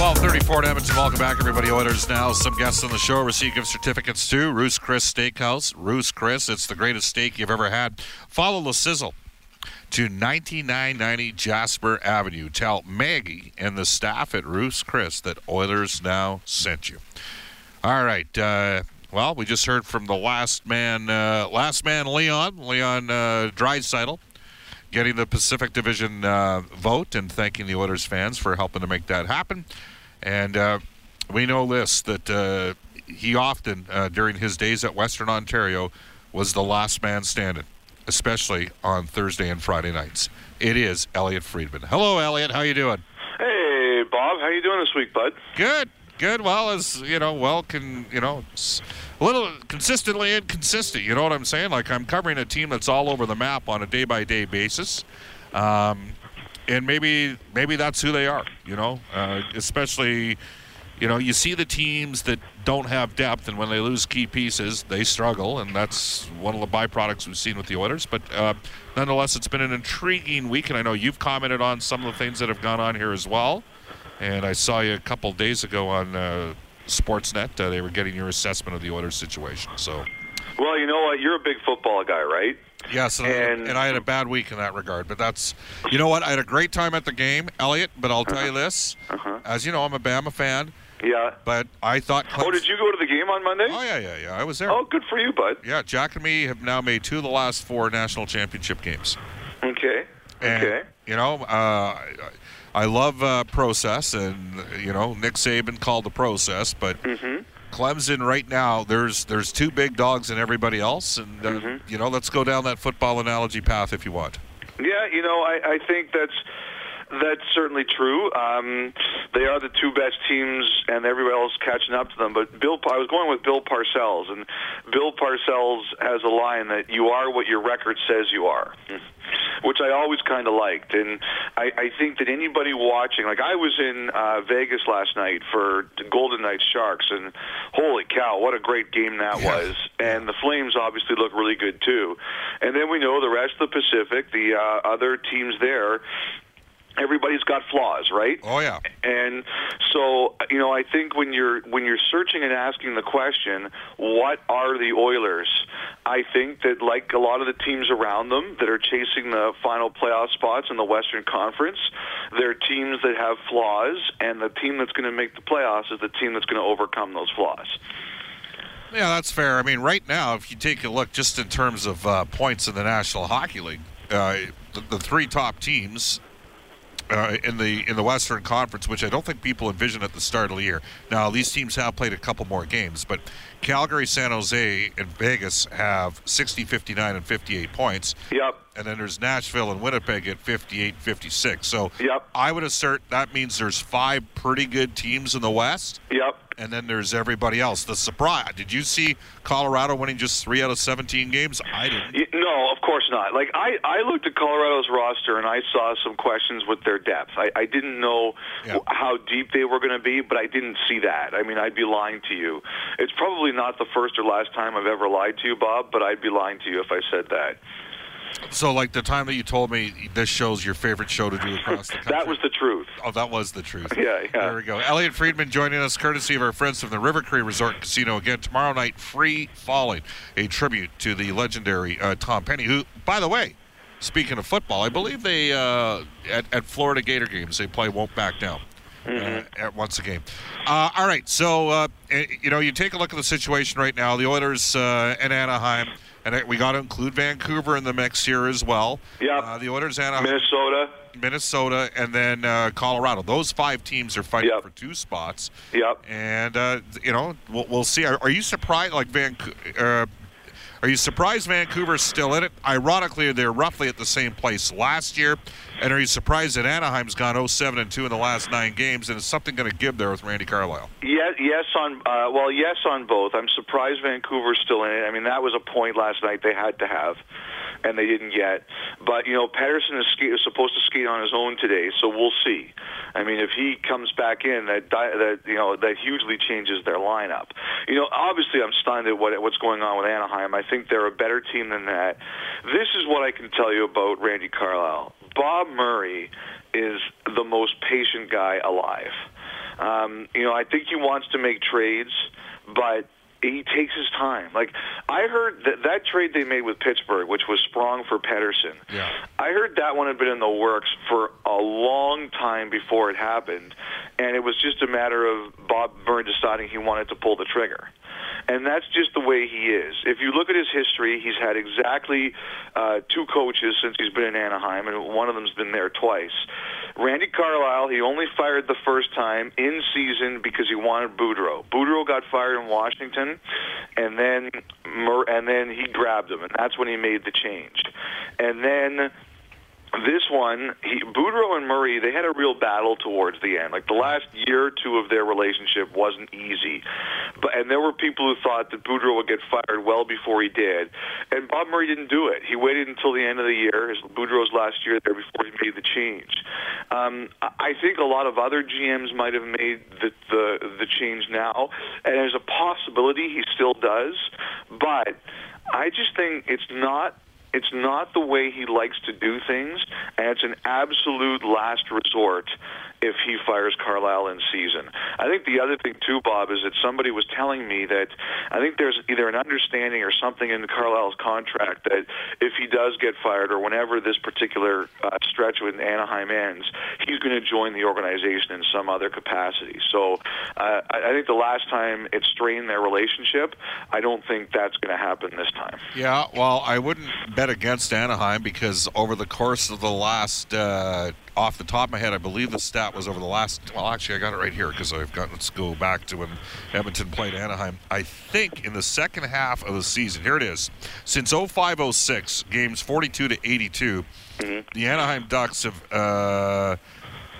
1234 in Edmonton. Welcome back, everybody. Oilers now. Some guests on the show receive gift certificates to Ruth's Chris Steakhouse. Ruth's Chris, it's the greatest steak you've ever had. Follow the sizzle to 9990 Jasper Avenue. Tell Maggie and the staff at Ruth's Chris that Oilers now sent you. All right. Uh, well, we just heard from the last man, uh, last man Leon, Leon uh, Draisaitl getting the Pacific Division uh, vote and thanking the Oilers fans for helping to make that happen. And uh, we know this that uh, he often, uh, during his days at Western Ontario, was the last man standing, especially on Thursday and Friday nights. It is Elliotte Friedman. Hello, Elliotte. How you doing? Hey, Bob. How you doing this week, bud? Good. Good. Well, as you know, well can you know, a little consistently inconsistent. You know what I'm saying? Like I'm covering a team that's all over the map on a day by day basis. Um, and maybe maybe that's who they are. You know, uh, especially you know you see the teams that don't have depth, and when they lose key pieces, they struggle, and that's one of the byproducts we've seen with the Oilers. But uh, nonetheless, it's been an intriguing week, and I know you've commented on some of the things that have gone on here as well. And I saw you a couple days ago on uh, Sportsnet. Uh, they were getting your assessment of the Oilers situation. So. Well, you know what? You're a big football guy, right? Yes, and, And- and I had a bad week in that regard. But that's, you know what? I had a great time at the game, Elliotte. But I'll tell you this: as you know, I'm a Bama fan. Yeah. But I thought. Uh-huh. Oh, did you go to the game on Monday? Oh yeah, yeah, yeah. I was there. Oh, good for you, bud. Yeah, Jack and me have now made two of the last four national championship games. Okay. And, Okay. You know, uh, I, love uh, process, and you know, Nick Saban called the process, but Mm-hmm. Clemson right now, there's there's two big dogs and everybody else, and uh, Mm-hmm. you know, let's go down that football analogy path if you want. Yeah, you know, I, I think that's that's certainly true. Um, they are the two best teams, and everybody else catching up to them. But Bill, I was going with Bill Parcells, and Bill Parcells has a line that "You are what your record says you are." Which I always kind of liked, and I, I think that anybody watching, like I was in uh, Vegas last night for the Golden Knights Sharks, and holy cow, what a great game that was! And the Flames obviously look really good too. And then we know the rest of the Pacific, the uh, other teams there, everybody's got flaws, right? Oh yeah. And so, you know, I think when you're when you're searching and asking the question, what are the Oilers? I think that like a lot of the teams around them that are chasing the final playoff spots in the Western Conference, they're teams that have flaws, and the team that's going to make the playoffs is the team that's going to overcome those flaws. Yeah, that's fair. I mean, right now, if you take a look just in terms of uh, points in the National Hockey League, uh, the, the three top teams uh, in the in the Western Conference, which I don't think people envisioned at the start of the year. Now, these teams have played a couple more games, but Calgary, San Jose, and Vegas have 60, 59, and 58 points. Yep. And then there's Nashville and Winnipeg at 58, 56. So Yep. I would assert that means there's five pretty good teams in the West. Yep. and then there's everybody else. The surprise. Did you see Colorado winning just three out of 17 games? I didn't. No, of course not. Like I, I looked at Colorado's roster and I saw some questions with their depth. I, I didn't know how deep they were going to be, but I didn't see that. I mean, I'd be lying to you. It's probably not the first or last time I've ever lied to you, Bob, but I'd be lying to you if I said that. So, like the time that you told me this show's your favorite show to do across the country. That was the truth. Oh, that was the truth. Yeah, yeah. There we go. Elliotte Friedman joining us, courtesy of our friends from the River Cree Resort and Casino. Again, tomorrow night, Free Falling, a tribute to the legendary uh, Tom Petty, who, by the way, speaking of football, I believe they, uh, at, at Florida Gator games, they play Won't Back Down. Uh, at once a game. Uh, all right, so uh, eh, you know, you take a look at the situation right now. The Oilers uh, and Anaheim, and we got to include Vancouver in the mix here as well. Yep. Uh, the Oilers, Anaheim, Minnesota. Minnesota, and then uh, Colorado. Those five teams are fighting Yep. for two spots. Yep. And uh, you know, we'll, we'll see. Are, are you surprised? Like Vancouver? Are you surprised Vancouver's still in it? Ironically, they're roughly at the same place last year. And are you surprised that Anaheim's gone 07 and 2 in the last nine games? And is something going to give there with Randy Carlyle? Yes, yes on uh, well, yes on both. I'm surprised Vancouver's still in it. I mean, that was a point last night they had to have, and they didn't get. But you know, Pettersson is, skate, is supposed to skate on his own today, so we'll see. I mean, if he comes back in, that di- that you know that hugely changes their lineup. You know, obviously, I'm stunned at what what's going on with Anaheim. I think they're a better team than that. This is what I can tell you about Randy Carlyle. Bob Murray is the most patient guy alive. Um, you know, I think he wants to make trades, but he takes his time. Like I heard that that trade they made with Pittsburgh, which was Sprong for Pettersson. Yeah. I heard that one had been in the works for a long time before it happened, and it was just a matter of Bob Byrne deciding he wanted to pull the trigger. And that's just the way he is. If you look at his history, he's had exactly uh, two coaches since he's been in Anaheim, and one of them's been there twice. Randy Carlyle, he only fired the first time in season because he wanted Boudreau. Boudreau got fired in Washington, and then and then he grabbed him, and that's when he made the change. And then this one, he, Boudreau and Murray, they had a real battle towards the end. Like the last year or two of their relationship wasn't easy, but and there were people who thought that Boudreau would get fired well before he did, and Bob Murray didn't do it. He waited until the end of the year, his Boudreau's last year there, before he made the change. Um, I I think a lot of other GMs might have made the, the the change now, and there's a possibility he still does, but I just think it's not it's not the way he likes to do things, and it's an absolute last resort if he fires Carlyle in season. I think the other thing too, Bob, is that somebody was telling me that I think there's either an understanding or something in Carlyle's contract that if he does get fired or whenever this particular uh, stretch with Anaheim ends, he's going to join the organization in some other capacity. So uh, I think the last time it strained their relationship, I don't think that's going to happen this time. Yeah, well, I wouldn't bet against Anaheim because over the course of the last, uh, off the top of my head, I believe the stat was over the last. Well, actually, I got it right here because I've got. Let's go back to when Edmonton played Anaheim. I think in the second half of the season, here it is. Since 0506, games 42 to 82, the Anaheim Ducks have uh,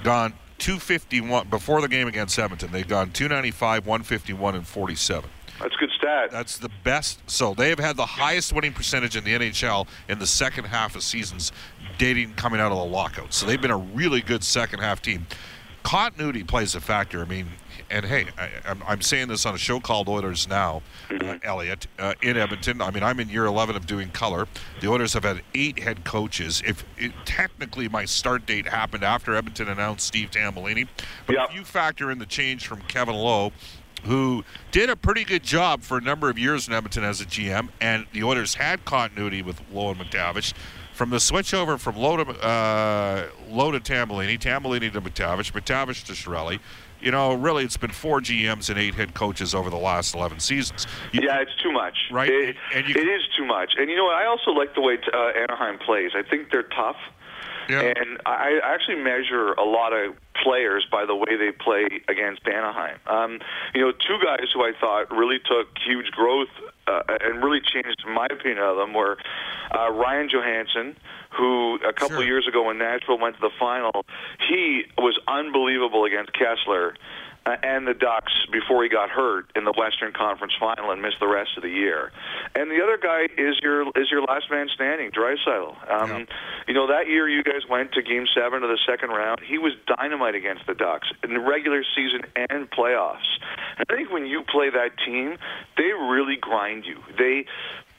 gone 251 before the game against Edmonton. They've gone 295, 151, and 47. That's good stat. That's the best. So they have had the highest winning percentage in the NHL in the second half of seasons, dating coming out of the lockout. So they've been a really good second half team. Continuity plays a factor. I mean, and hey, I, I'm, I'm saying this on a show called Oilers Now, uh, Elliotte, uh, in Edmonton. I mean, I'm in year 11 of doing color. The Oilers have had eight head coaches. If it, technically my start date happened after Edmonton announced Steve Tambellini, but Yep. if you factor in the change from Kevin Lowe, who did a pretty good job for a number of years in Edmonton as a GM, and the Oilers had continuity with Lowe and MacTavish. From the switch over from Lowe to, uh, Lowe to Tambellini, Tambellini to MacTavish, MacTavish to Chiarelli, you know, really it's been four GMs and eight head coaches over the last 11 seasons. You- Yeah, it's too much. Right, It, and you- it is too much. And you know what? I also like the way uh, Anaheim plays. I think they're tough. Yeah. And I I actually measure a lot of players by the way they play against Anaheim. Um, you know, two guys who I thought really took huge growth uh, and really changed my opinion of them were uh, Ryan Johansen, who a couple Sure. of years ago when Nashville went to the final, he was unbelievable against Kesler. Uh, and the Ducks before he got hurt in the Western Conference Final and missed the rest of the year. And the other guy is your is your last man standing, Draisaitl. Um, Yeah. You know that year you guys went to Game Seven of the second round. He was dynamite against the Ducks in the regular season and playoffs. And I think when you play that team, they really grind you. They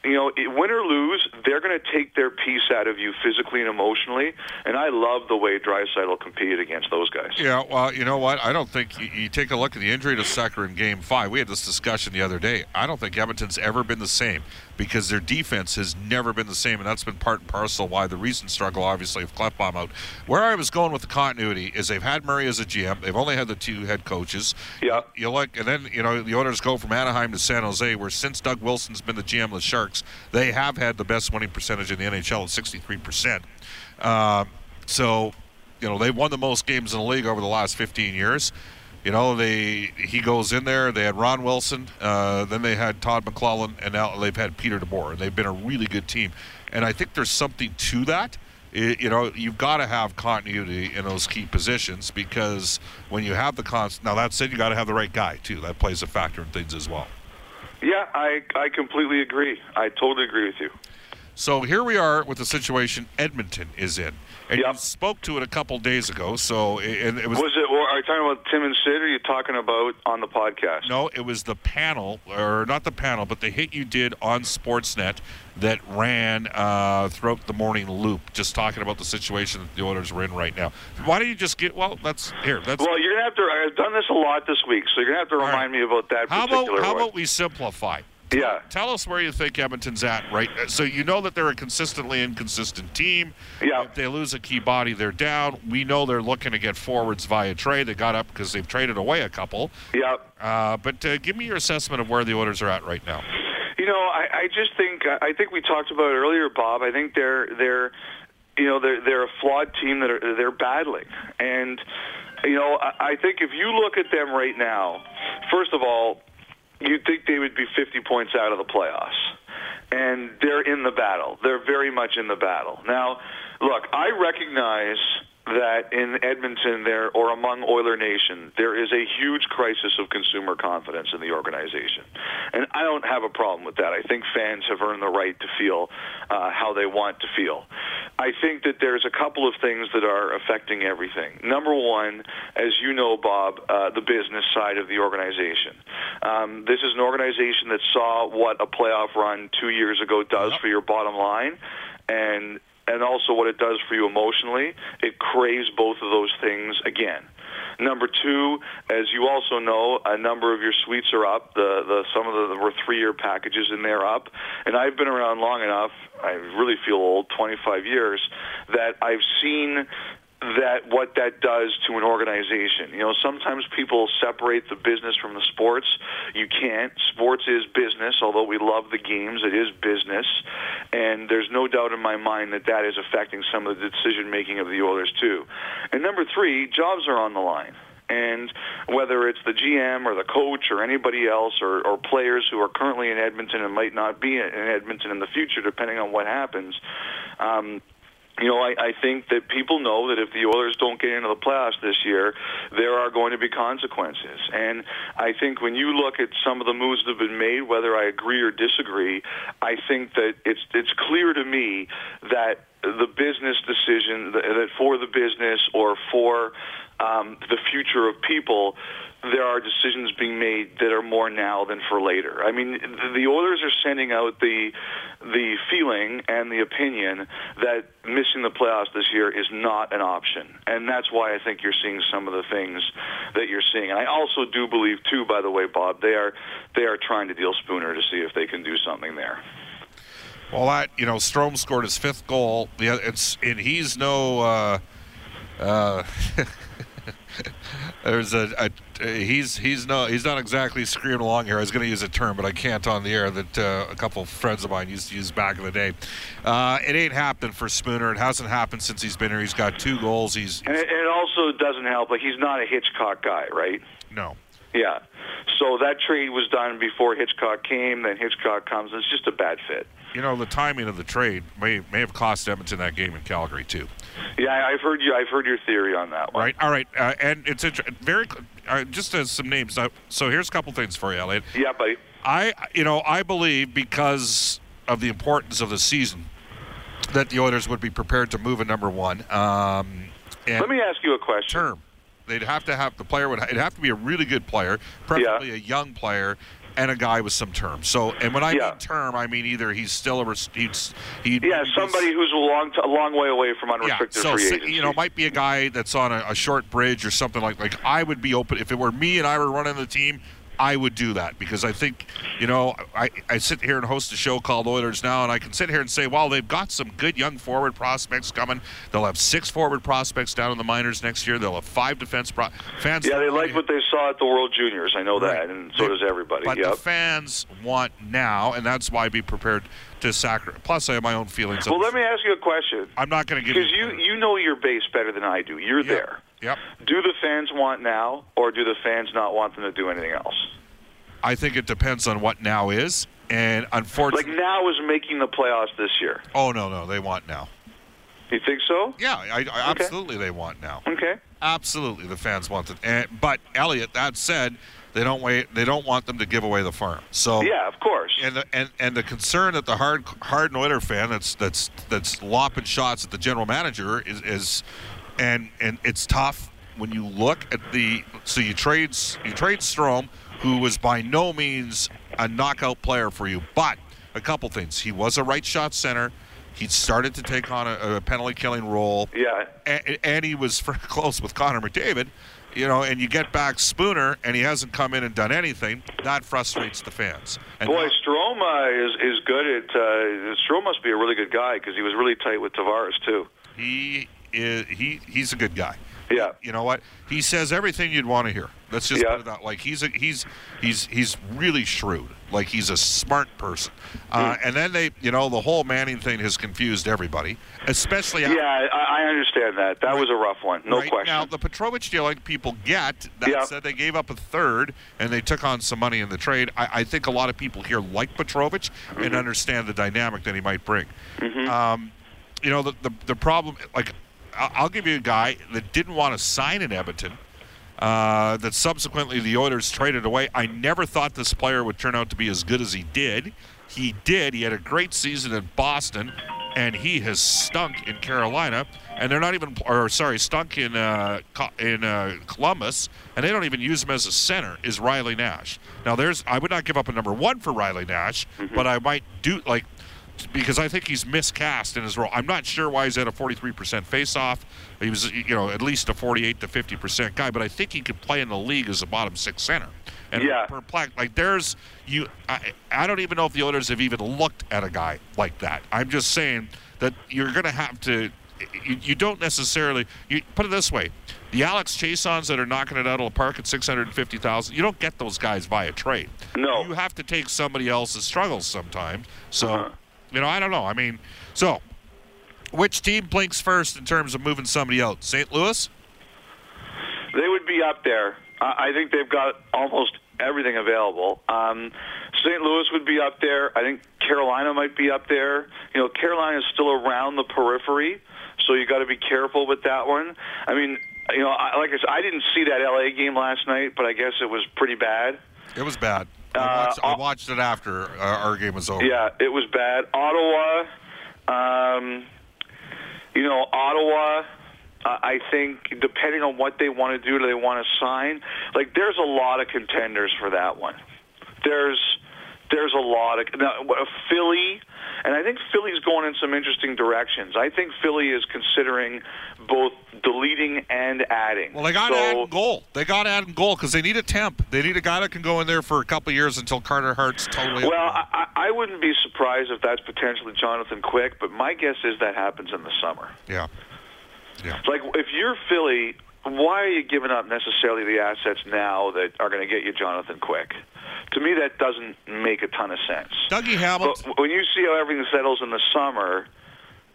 you know, win or lose, they're going to take their piece out of you physically and emotionally. And I love the way Draisaitl competed against those guys. Yeah, well, you know what? I don't think you, you take a look at the injury to Sekera in Game Five. We had this discussion the other day. I don't think Edmonton's ever been the same because their defense has never been the same, and that's been part and parcel why the recent struggle, obviously, of Klefbom out. Where I was going with the continuity is they've had Murray as a GM. They've only had the two head coaches. Yeah. You look, and then you know the owners go from Anaheim to San Jose, where since Doug Wilson's been the GM of the Sharks, they have had the best winning percentage in the NHL at 63 percent. Um, so, you know, they've won the most games in the league over the last 15 years. You know, they he goes in there. They had Ron Wilson, uh, then they had Todd McLellan, and now they've had Peter DeBoer, and they've been a really good team. And I think there's something to that. I- you know, you've got to have continuity in those key positions because when you have the const, now that said, you got to have the right guy too. That plays a factor in things as well. Yeah, I I completely agree. I totally agree with you. So here we are with the situation Edmonton is in, and you spoke to it a couple days ago. So and it was Was it? Or are you talking about Tim and Sid? Or are you talking about on the podcast? No, it was the panel, or not the panel, but the hit you did on Sportsnet that ran uh, throughout the morning loop, just talking about the situation that the Oilers were in right now. Why don't you just get? Well, that's here. That's Well, you're gonna have to. I've done this a lot this week, so you're gonna have to right. remind me about that how particular about how one. about we simplify? Yeah. Tell us where you think Edmonton's at, right? So you know that they're a consistently inconsistent team. Yeah. If they lose a key body, they're down. We know they're looking to get forwards via trade. They got up because they've traded away a couple. Yeah. Uh, but uh, give me your assessment of where the Oilers are at right now. You know, I, I just think I think we talked about it earlier, Bob. I think they're they're you know they're they're a flawed team that are they're battling, and you know I, I think if you look at them right now, first of all, you'd think they would be 50 points out of the playoffs, and they're in the battle. They're very much in the battle now. Look, I recognize that in Edmonton there or among Oiler Nation there is a huge crisis of consumer confidence in the organization. And I don't have a problem with that. I think fans have earned the right to feel uh, how they want to feel. I think that there's a couple of things that are affecting everything. Number one, as you know, Bob, uh, the business side of the organization. Um, this is an organization that saw what a playoff run two years ago does for your bottom line, and and also what it does for you emotionally. It craves both of those things again. Number two, as you also know, a number of your suites are up. The, the some of the were three-year packages and they're up, and I've been around long enough. I really feel old, 25 years, that I've seen that what that does to an organization. You know, sometimes people separate the business from the sports. You can't. Sports is business, although we love the games, it is business. And there's no doubt in my mind that that is affecting some of the decision making of the Oilers too. And number 3, jobs are on the line. And whether it's the GM or the coach or anybody else or, or players who are currently in Edmonton and might not be in Edmonton in the future, depending on what happens, um, you know, I, I think that people know that if the Oilers don't get into the playoffs this year, there are going to be consequences. And I think when you look at some of the moves that have been made, whether I agree or disagree, I think that it's it's clear to me that the business decision that for the business or for um, the future of people, there are decisions being made that are more now than for later. I mean, the- Oilers are sending out the the feeling and the opinion that missing the playoffs this year is not an option, and that's why I think you're seeing some of the things that you're seeing. And I also do believe, too, by the way, Bob, they are they are trying to deal Spooner to see if they can do something there. Well, that you know, Strome scored his fifth goal. Yeah, it's and he's no. Uh, uh, there's a, a he's he's no he's not exactly screaming along here. I was going to use a term, but I can't on the air that uh, a couple of friends of mine used to use back in the day. Uh, it ain't happened for Spooner. It hasn't happened since he's been here. He's got two goals. He's And it, it also doesn't help. Like he's not a Hitchcock guy, right? no. Yeah. So that trade was done before Hitchcock came. Then Hitchcock comes. It's just a bad fit. You know the timing of the trade may may have cost Edmonton that game in Calgary too. Yeah, I've heard you. I've heard your theory on that one. Right. All right. Uh, and it's inter- very. right, just as some names. Now, so here's a couple things for you, Elliotte. Yeah, buddy. I, you know, I believe because of the importance of the season that the Oilers would be prepared to move a number one. Um, and Let me ask you a question. term. They'd have to have the player would it'd have to be a really good player, preferably a young player, and a guy with some term. So, and when I Yeah. mean term, I mean either he's still a he's he Yeah, somebody who's a long, t- a long way away from yeah, unrestricted so free agency. you know, might be a guy that's on a, a short bridge or something like like I would be open if it were me and I were running the team. I would do that because I think, you know, I, I sit here and host a show called Oilers Now, and I can sit here and say, well, they've got some good young forward prospects coming. They'll have six forward prospects down in the minors next year. They'll have five defense pro- fans. yeah, they like what they saw at the World Juniors. I know that, and so They- does everybody. But yep. the fans want now, and that's why be prepared to sacrifice. Plus, I have my own feelings. well, let me ask you a question. I'm not going to give you. Because you, you know your base better than I do. You're there. Yep. Do the fans want now, or do the fans not want them to do anything else? I think it depends on what now is, and unfortunately, Like now is making the playoffs this year. oh no, no, they want now. You think so? Yeah, I, I, absolutely, they want now. Okay. Absolutely, the fans want it. And, but Elliotte, that said, they don't wait. They don't want them to give away the farm. So Yeah, of course. And the, and and the concern that the hard hard Oiler fan that's that's that's lopping shots at the general manager is is, and and it's tough when you look at the so you trade you trade Strome, who was by no means a knockout player for you, but a couple things. He was a right shot center. He started to take on a, a penalty killing role yeah. and, and he was close with Connor McDavid, you know, and you get back Spooner and he hasn't come in and done anything, that frustrates the fans. And Boy, now- Strome uh, is is good at. Uh, Strome must be a really good guy because he was really tight with Tavares too. he is he he's a good guy. Yeah. You know what? He says everything you'd want to hear. Let's just Yeah. put it that like he's a, he's he's he's really shrewd. Like he's a smart person. Uh, Hmm. and then they, you know, the whole Manning thing has confused everybody, especially after- Yeah, I, I understand that. That was a rough one, no right question. Now, the Petrovic deal, like people get, that Yeah. said they gave up a third and they took on some money in the trade. I, I think a lot of people here like Petrovic Mm-hmm. and understand the dynamic that he might bring. Um, you know, the, the, the problem, like, I'll give you a guy that didn't want to sign in Edmonton. Uh, that subsequently the Oilers traded away. I never thought this player would turn out to be as good as he did. He did. He had a great season in Boston, and he has stunk in Carolina. And they're not even, or sorry, stunk in uh, in uh, Columbus, and they don't even use him as a center. Is Riley Nash? Now, there's I would not give up a number one for Riley Nash, but I might do like because I think he's miscast in his role. I'm not sure why he's at a 43% face-off. He was, you know, at least a 48 to 50% guy, but I think he could play in the league as a bottom six center. And Yeah. perplexed, like there's you. I, I don't even know if the Oilers have even looked at a guy like that. I'm just saying that you're going to have to. You, you don't necessarily. You put it this way: the Alex Chiassons that are knocking it out of the park at 650,000. You don't get those guys via trade. No. You have to take somebody else's struggles sometimes. So, Uh-huh. You know, I don't know. I mean, so which team blinks first in terms of moving somebody out? St. Louis? They would be up there. I I think they've got almost everything available. Um, St. Louis would be up there. I think Carolina might be up there. You know, Carolina is still around the periphery, so you got to be careful with that one. I mean, you know, I, like I said, I didn't see that LA game last night, but I guess it was pretty bad. It was bad. I Uh, watched, I watched it after uh, our game was over. Yeah, it was bad. Ottawa, um, you know, Ottawa. Uh, I think depending on what they want to do, do they want to sign? Like, there's a lot of contenders for that one. There's there's a lot of now, uh, Philly, and I think Philly's going in some interesting directions. I think Philly is considering both deleting and adding. Well, they got so, to add goal. They got to add in goal because they need a temp. They need a guy that can go in there for a couple of years until Carter Hart's totally. Well. I I wouldn't be surprised if that's potentially Jonathan Quick, but my guess is that happens in the summer. yeah, yeah. Like, if you're Philly, why are you giving up necessarily the assets now that are going to get you Jonathan Quick? To me, that doesn't make a ton of sense. Dougie But Hamilton. when you see how everything settles in the summer,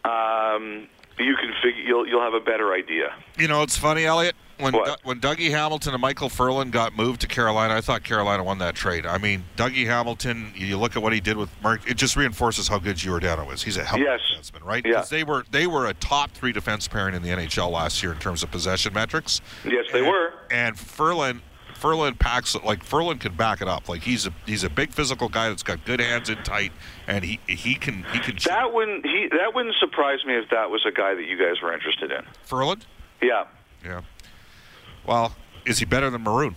um, you can figure you'll you'll have a better idea. You know, it's funny, Elliotte. When? Du- when Dougie Hamilton and Michael Ferland got moved to Carolina, I thought Carolina won that trade. I mean, Dougie Hamilton. You look at what he did with Mark. It just reinforces how good Giordano is. He's a hell of Yes. defenseman, right? Yeah. 'Cause They were they were a top three defense pairing in the NHL last year in terms of possession metrics. Yes, they And- were. And Furlan Ferland packs like Ferland can back it up. Like he's a he's a big physical guy that's got good hands in tight, and he he can he can. shoot. That wouldn't he that wouldn't surprise me if that was a guy that you guys were interested in. Ferland, Yeah. yeah. Well, is he better than Maroon?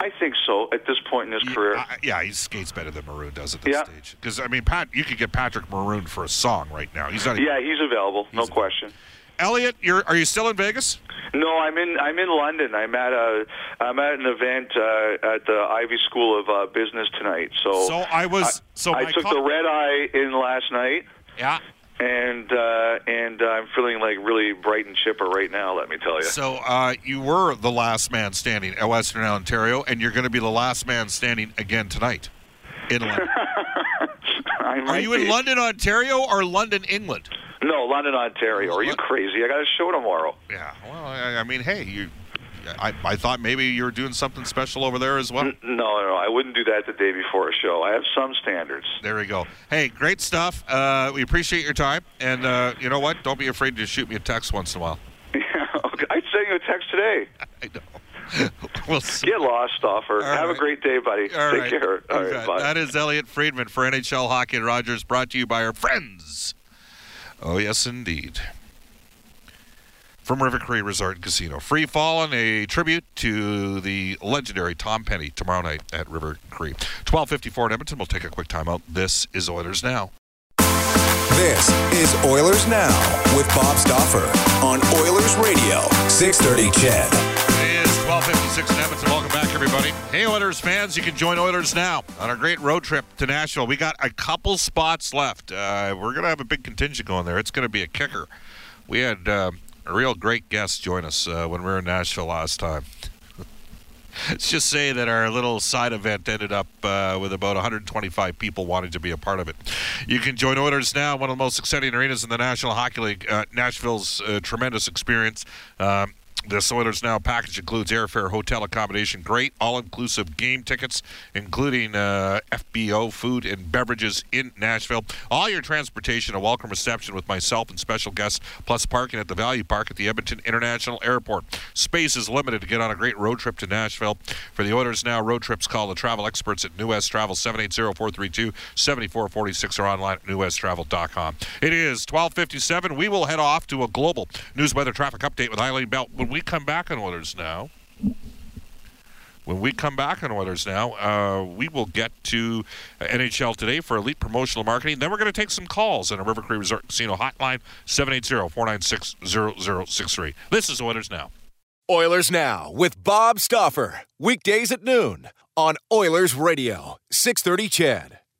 I think so at this point in his career. Uh, yeah, he skates better than Maroon does at this Yeah. stage. Because I mean, Pat, you could get Patrick Maroon for a song right now. He's not. even- yeah, he's available, no He's- question. Elliotte, you're are you still in Vegas? No, I'm in I'm in London. I'm at a I'm at an event uh, at the Ivey School of uh, Business tonight. So So I was. so I took co- the red eye in last night, Yeah. And uh, and uh, I'm feeling like really bright and chipper right now. Let me tell you. So uh, you were the last man standing at Western Ontario, and you're going to be the last man standing again tonight in London. Are you in. London, Ontario, or London, England? No, London, Ontario. Are you crazy? I got a show tomorrow. Yeah. Well, I, I mean, hey, you. I, I thought maybe you were doing something special over there as well. No, no, no. I wouldn't do that the day before a show. I have some standards. There we go. Hey, great stuff. Uh, we appreciate your time, and uh, you know what? Don't be afraid to shoot me a text once in a while. Yeah, okay. I sent you a text today. I know. we'll see. Get lost, Stauffer. All have right. a great day, buddy. All Take right. care. All right, bye. That is Elliotte Friedman for NHL Hockey and Rogers, brought to you by our friends. Oh, yes, indeed. From River Cree Resort and Casino. Free Fallen, a tribute to the legendary Tom Petty tomorrow night at River Cree. 1254 in Edmonton. We'll take a quick timeout. This is Oilers Now. This is Oilers Now with Bob Stauffer on Oilers Radio, 630 CHED. It is 1256 in Edmonton. Welcome back, everybody. Hey, Oilers fans, you can join Oilers now on our great road trip to Nashville. We got a couple spots left. Uh, we're going to have a big contingent going there. It's going to be a kicker. We had uh, a real great guest join us uh, when we were in Nashville last time. Let's just say that our little side event ended up uh, with about 125 people wanting to be a part of it. You can join Oilers now, one of the most exciting arenas in the National Hockey League. Uh, Nashville's uh, tremendous experience. Um, this Oilers Now package includes airfare, hotel accommodation, great all-inclusive game tickets, including uh, FBO food and beverages in Nashville. All your transportation, a welcome reception with myself and special guests, plus parking at the Value Park at the Edmonton International Airport. Space is limited to get on a great road trip to Nashville. For the Oilers Now road trips, call the travel experts at New West Travel 780-432-7446 or online at newwesttravel.com. It is 1257. We will head off to a global news weather traffic update with Eileen Belt. We come back on Oilers Now, when we come back on Oilers Now, uh, we will get to uh, NHL today for elite promotional marketing. Then we're going to take some calls on a River Cree Resort Casino hotline 780-496-0063. This is Oilers Now. Oilers Now with Bob Stauffer. Weekdays at noon on Oilers Radio, 630 CHED.